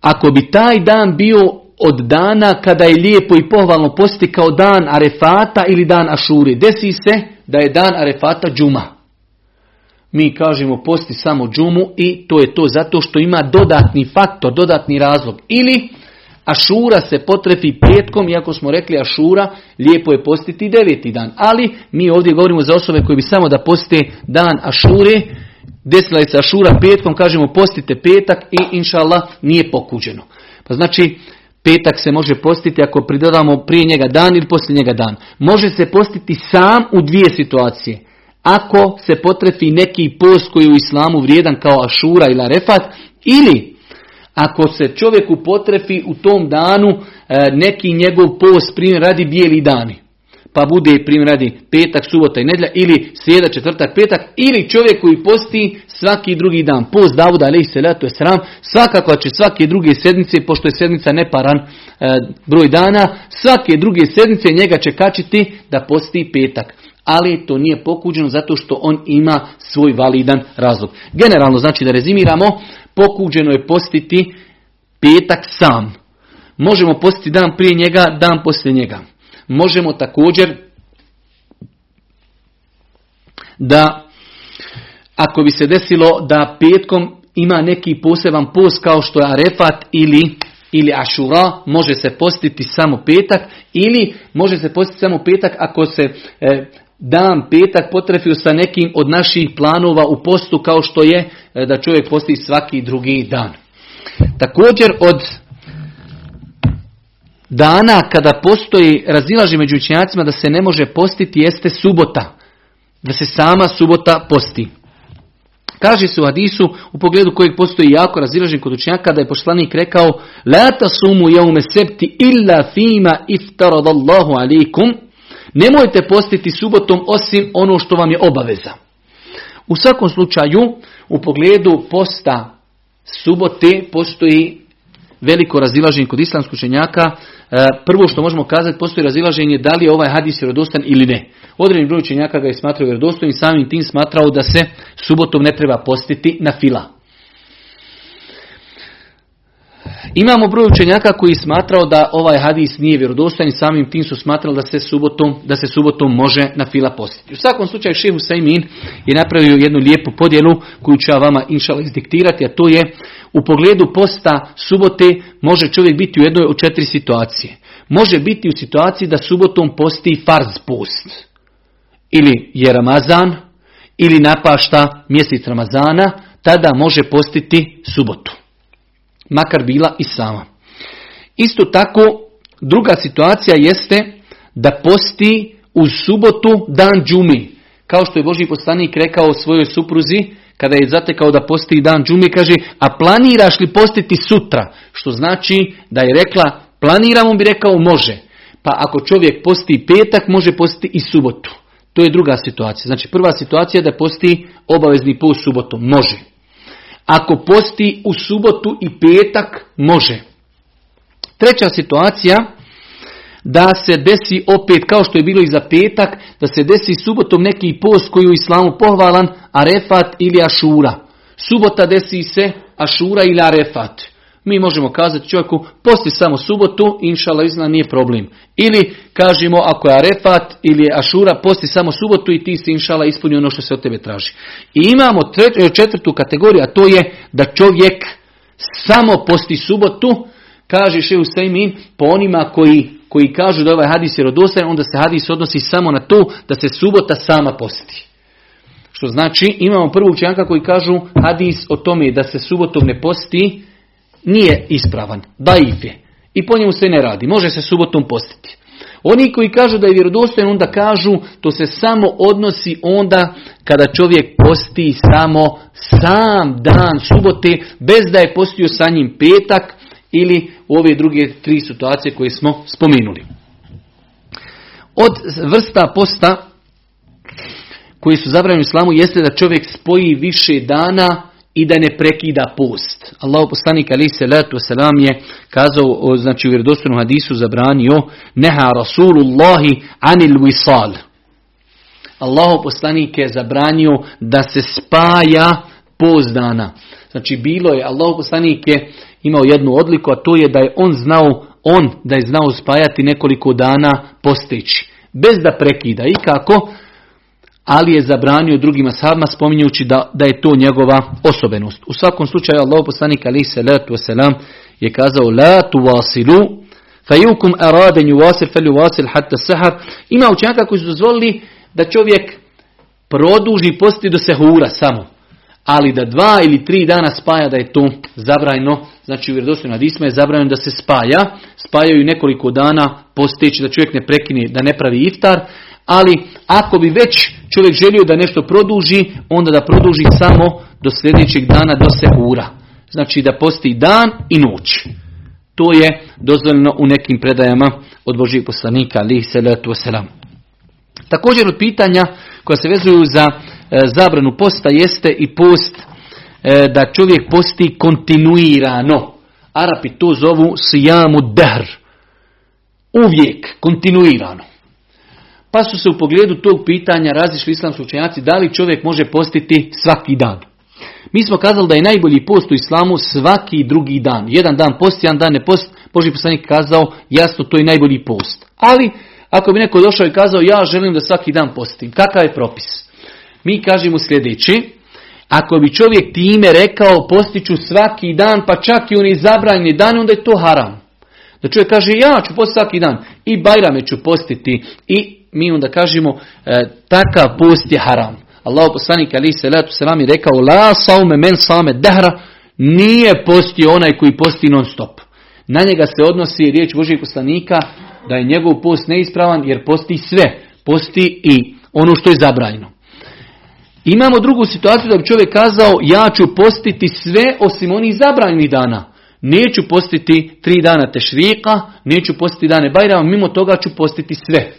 ako bi taj dan bio od dana kada je lijepo i pohvalno posti kao dan Arefata ili dan Ašuri. Desi se da je dan Arefata džuma. Mi kažemo posti samo džumu i to je to zato što ima dodatni faktor, dodatni razlog. Ili Ašura se potrefi petkom, iako smo rekli Ašura, lijepo je postiti deveti dan. Ali mi ovdje govorimo za osobe koje bi samo da poste dan Ašure, desila se Ašura petkom, kažemo postite petak i inša Allah nije pokuđeno. Pa znači, petak se može postiti ako pridodamo prije njega dan ili poslije njega dan. Može se postiti sam u dvije situacije. Ako se potrefi neki post koji je u islamu vrijedan kao Ašura ili Arefat, ili ako se čovjeku potrefi u tom danu e, neki njegov post, primjer radi bijeli dani, pa bude primjer radi petak, subota i nedjelja, ili srijeda, četvrtak, petak, ili čovjek koji posti svaki drugi dan. Post Davuda, ali se to je sram, svakako će svake druge sedmice, pošto je sedmica neparan e, broj dana, svake druge sedmice njega će kačiti da posti petak ali to nije pokuđeno zato što on ima svoj validan razlog. Generalno znači da rezimiramo, pokuđeno je postiti petak sam. Možemo postiti dan prije njega, dan poslije njega. Možemo također da ako bi se desilo da petkom ima neki poseban post kao što je Arefat ili ili Ašura, može se postiti samo petak ili može se postiti samo petak ako se e, dan petak potrefio sa nekim od naših planova u postu kao što je e, da čovjek posti svaki drugi dan. Također od dana kada postoji razilaži među učenjacima da se ne može postiti jeste subota. Da se sama subota posti. Kaže se u hadisu u pogledu kojeg postoji jako razilažen kod učenjaka da je poslanik rekao La tasumu jaume septi illa fima iftaradallahu alikum Nemojte postiti subotom osim ono što vam je obaveza. U svakom slučaju, u pogledu posta subote postoji veliko razilaženje kod islamskog učenjaka. E, prvo što možemo kazati, postoji razilaženje da li je ovaj hadis vjerodostan ili ne. Određeni broj učenjaka ga je smatrao vjerodostojnim, samim tim smatrao da se subotom ne treba postiti na fila. Imamo broj učenjaka koji smatrao da ovaj hadis nije vjerodostojan i samim tim su smatrali da se subotom, da se subotom može na fila postiti. U svakom slučaju Šehu Saimin je napravio jednu lijepu podjelu koju ću ja vama inšala izdiktirati, a to je u pogledu posta subote može čovjek biti u jednoj od četiri situacije. Može biti u situaciji da subotom posti farz post. Ili je Ramazan, ili napašta mjesec Ramazana, tada može postiti subotu makar bila i sama. Isto tako, druga situacija jeste da posti u subotu dan džumi. Kao što je Boži poslanik rekao svojoj supruzi, kada je zatekao da posti dan džumi, kaže, a planiraš li postiti sutra? Što znači da je rekla, planiramo bi rekao može. Pa ako čovjek posti petak, može postiti i subotu. To je druga situacija. Znači prva situacija je da posti obavezni post subotom. Može. Ako posti u subotu i petak, može. Treća situacija, da se desi opet kao što je bilo i za petak, da se desi subotom neki post koji u islamu pohvalan, arefat ili ašura. Subota desi se ašura ili arefat. Mi možemo kazati čovjeku, posti samo subotu, inšala izna nije problem. Ili kažemo, ako je arefat ili je ašura, posti samo subotu i ti si inšala ispunio ono što se od tebe traži. I imamo četvrtu kategoriju, a to je da čovjek samo posti subotu, kaže Šehu Sejmin, po onima koji, koji kažu da ovaj hadis je rodostajan, onda se hadis odnosi samo na to da se subota sama posti. Što znači, imamo prvu učenjaka koji kažu hadis o tome da se subotom ne posti, nije ispravan, daif je. I po njemu se ne radi, može se subotom postiti. Oni koji kažu da je vjerodostojan, onda kažu to se samo odnosi onda kada čovjek posti samo sam dan subote, bez da je postio sa njim petak ili ove druge tri situacije koje smo spomenuli. Od vrsta posta koji su zabranjeni u islamu jeste da čovjek spoji više dana i da ne prekida post. Allah poslanik ali se letu selam je kazao, znači u vjerodostojnom hadisu zabranio neha Rasulullahi anil wisal. Allah poslanik je zabranio da se spaja post dana. Znači bilo je, Allah poslanik je imao jednu odliku, a to je da je on znao, on da je znao spajati nekoliko dana posteći. Bez da prekida. I kako? Ali je zabranio drugima sahabima spominjući da, da je to njegova osobenost. U svakom slučaju Allah poslanik ali se letu wasalam je kazao la tu wasilu fajukum araden yuwasil fel yuwasil hatta sahar. Ima učenjaka koji su dozvolili da čovjek produži posti do sehura samo. Ali da dva ili tri dana spaja da je to zabrajno, znači u vjerodostojnom hadismu je zabranjeno da se spaja, spajaju nekoliko dana posteći da čovjek ne prekine, da ne pravi iftar, ali ako bi već čovjek želio da nešto produži, onda da produži samo do sljedećeg dana do sehura. Znači da posti dan i noć. To je dozvoljeno u nekim predajama od Božih poslanika, ali salatu. Također od pitanja koja se vezuju za e, zabranu posta jeste i post e, da čovjek posti kontinuirano. Arapi to zovu sijamu dahr. Uvijek, kontinuirano. Pa su se u pogledu tog pitanja razišli islamski učenjaci da li čovjek može postiti svaki dan. Mi smo kazali da je najbolji post u islamu svaki drugi dan. Jedan dan post, jedan dan ne post. Boži poslanik kazao jasno to je najbolji post. Ali ako bi neko došao i kazao ja želim da svaki dan postim, kakav je propis? Mi kažemo sljedeći, ako bi čovjek time rekao postiću svaki dan, pa čak i oni zabranjeni dan, onda je to haram. Da čovjek kaže ja ću postiti svaki dan i Bajrame ću postiti i mi onda kažemo e, takav post je haram. Allah poslanik ali se letu selam je rekao la saume men same dahra nije postio onaj koji posti non stop. Na njega se odnosi riječ Božijeg poslanika da je njegov post neispravan jer posti sve. Posti i ono što je zabranjeno. Imamo drugu situaciju da bi čovjek kazao ja ću postiti sve osim onih zabranjenih dana. Neću postiti tri dana tešrika, neću postiti dane bajrama, mimo toga ću postiti sve.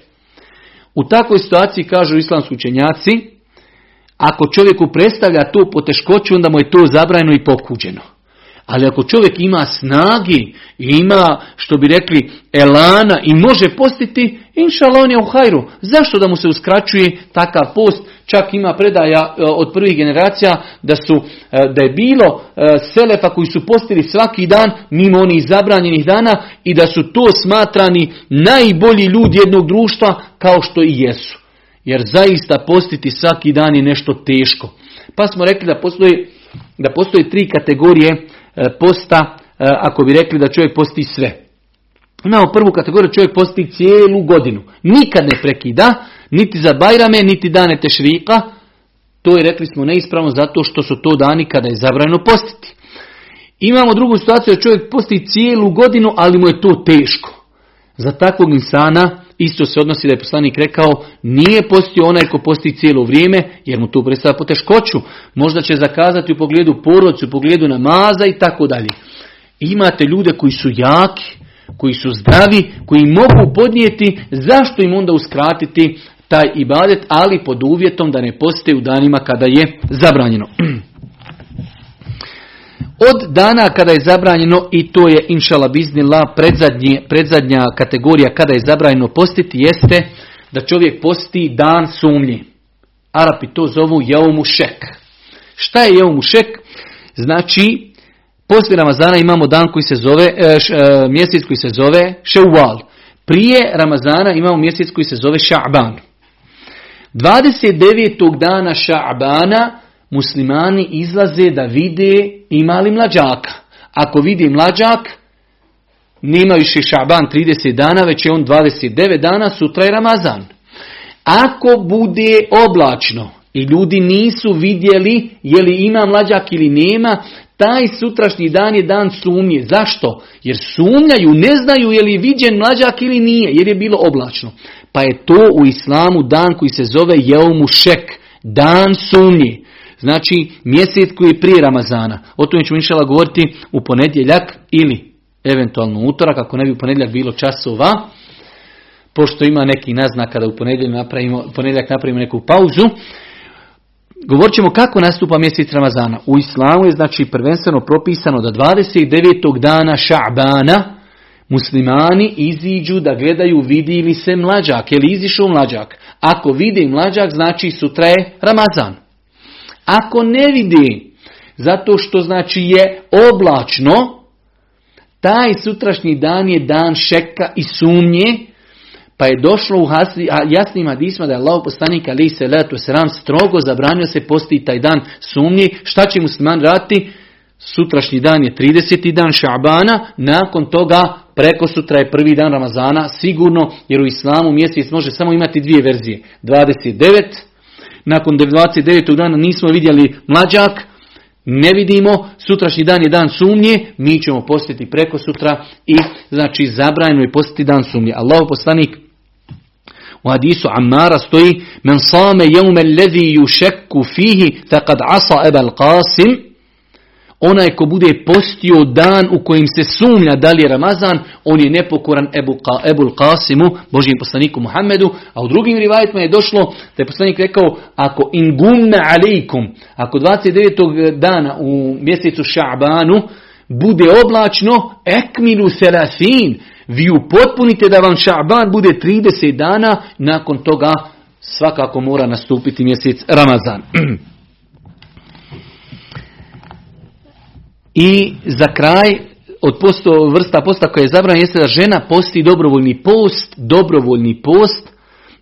U takvoj situaciji kažu islamski učenjaci, ako čovjeku predstavlja tu poteškoću, onda mu je to zabrajeno i pokuđeno. Ali ako čovjek ima snagi i ima, što bi rekli, elana i može postiti, inša on je u hajru. Zašto da mu se uskraćuje takav post? Čak ima predaja e, od prvih generacija da, su, e, da je bilo e, selefa koji su postili svaki dan mimo onih zabranjenih dana i da su to smatrani najbolji ljudi jednog društva kao što i jesu. Jer zaista postiti svaki dan je nešto teško. Pa smo rekli da postoji, da postoji tri kategorije posta, e, ako bi rekli da čovjek posti sve. Imamo prvu kategoriju, čovjek posti cijelu godinu. Nikad ne prekida, niti za bajrame, niti dane tešrika. To je, rekli smo, neispravno zato što su to dani kada je zabranjeno postiti. Imamo drugu situaciju da čovjek posti cijelu godinu, ali mu je to teško. Za takvog insana Isto se odnosi da je poslanik rekao, nije postio onaj ko posti cijelo vrijeme, jer mu tu predstavlja poteškoću. Možda će zakazati u pogledu porodcu, u pogledu namaza i tako dalje. Imate ljude koji su jaki, koji su zdravi, koji mogu podnijeti, zašto im onda uskratiti taj ibadet, ali pod uvjetom da ne poste u danima kada je zabranjeno. Od dana kada je zabranjeno, i to je inšala biznila predzadnja kategorija kada je zabranjeno postiti, jeste da čovjek posti dan sumnji. Arapi to zovu jaumu šek. Šta je jaumu šek? Znači, poslije Ramazana imamo dan koji se zove, e, e, mjesec koji se zove Šeuval. Prije Ramazana imamo mjesec koji se zove Ša'ban. 29. dana Ša'bana muslimani izlaze da vide ima li mlađaka. Ako vidi mlađak, nema više šaban 30 dana, već je on 29 dana, sutra je Ramazan. Ako bude oblačno, i ljudi nisu vidjeli je li ima mlađak ili nema, taj sutrašnji dan je dan sumnje. Zašto? Jer sumnjaju, ne znaju je li viđen mlađak ili nije, jer je bilo oblačno. Pa je to u islamu dan koji se zove Jeumu Šek, dan sumnje. Znači mjesec koji je prije Ramazana. O tome ćemo inšala govoriti u ponedjeljak ili eventualno utorak, ako ne bi u ponedjeljak bilo časova, pošto ima neki naznaka da u ponedjeljak napravimo, ponedjeljak napravimo neku pauzu. Govorit ćemo kako nastupa mjesec Ramazana. U islamu je znači prvenstveno propisano da 29. dana Ša'bana muslimani iziđu da gledaju vidi li se mlađak, je li izišao mlađak. Ako vidi mlađak, znači sutra je Ramazan. Ako ne vidi, zato što znači je oblačno, taj sutrašnji dan je dan šeka i sumnje, pa je došlo u jasnim hadisma da je Allah poslanik ali se letu sram strogo zabranio se posti taj dan sumnji. Šta će musliman raditi? Sutrašnji dan je 30. dan Šabana, nakon toga preko sutra je prvi dan Ramazana, sigurno, jer u islamu mjesec može samo imati dvije verzije. 29, nakon 29. dana nismo vidjeli mlađak, ne vidimo, sutrašnji dan je dan sumnje, mi ćemo postiti preko sutra i znači zabranjeno je postiti dan sumnje. Allah poslanik u hadisu Ammara stoji Men same jeume lezi yušekku fihi faqad asa ebal qasim Onaj ko bude postio dan u kojim se sumnja da li je Ramazan, on je nepokoran Ebu, Ebul Qasimu, Božijem poslaniku Muhammedu, a u drugim rivajetima je došlo da je poslanik rekao, ako ingumme alikum, ako 29. dana u mjesecu Ša'banu bude oblačno, ekmilu serasin, vi upotpunite da vam Ša'ban bude 30 dana, nakon toga svakako mora nastupiti mjesec Ramazan. I za kraj, od posto, vrsta posta koja je zabrana jeste da žena posti dobrovoljni post, dobrovoljni post,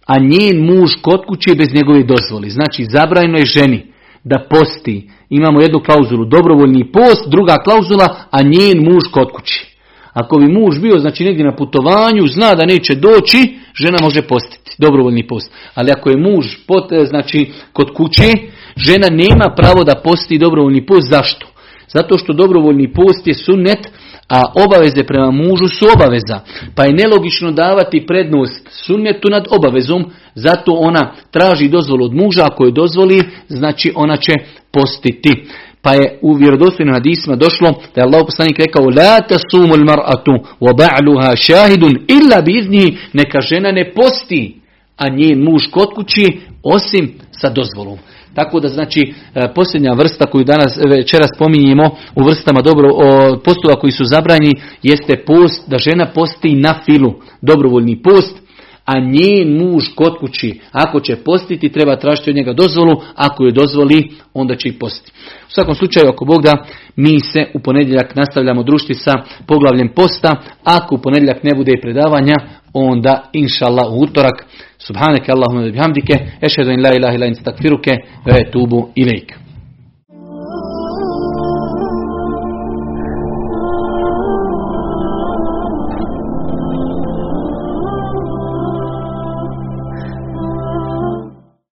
a njen muž kod kuće bez njegove dozvoli. Znači, zabrajno je ženi da posti. Imamo jednu klauzulu, dobrovoljni post, druga klauzula, a njen muž kod kući. Ako bi muž bio znači negdje na putovanju, zna da neće doći, žena može postiti dobrovoljni post. Ali ako je muž pot, znači kod kuće, žena nema pravo da posti dobrovoljni post. Zašto? Zato što dobrovoljni post je sunnet, a obaveze prema mužu su obaveza. Pa je nelogično davati prednost sunnetu nad obavezom, zato ona traži dozvolu od muža, ako je dozvoli, znači ona će postiti. Pa je u vjerodostojnim hadisma došlo da je Allah poslanik rekao La tasumu mar'atu wa ba'luha shahidun illa bi neka žena ne posti, a njen muž kod kući osim sa dozvolom. Tako da znači e, posljednja vrsta koju danas večeras spominjemo u vrstama dobro postova koji su zabranjeni jeste post da žena posti na filu, dobrovoljni post, a njen muž kod kući, ako će postiti, treba tražiti od njega dozvolu, ako je dozvoli, onda će i postiti. U svakom slučaju, ako Bog da, mi se u ponedjeljak nastavljamo družiti sa poglavljem posta, ako u ponedjeljak ne bude predavanja, onda inša Allah u utorak Subhaneke Allahumma bihamdike, ešhedu in la ilaha illa anta astaghfiruke wa atubu ilaik.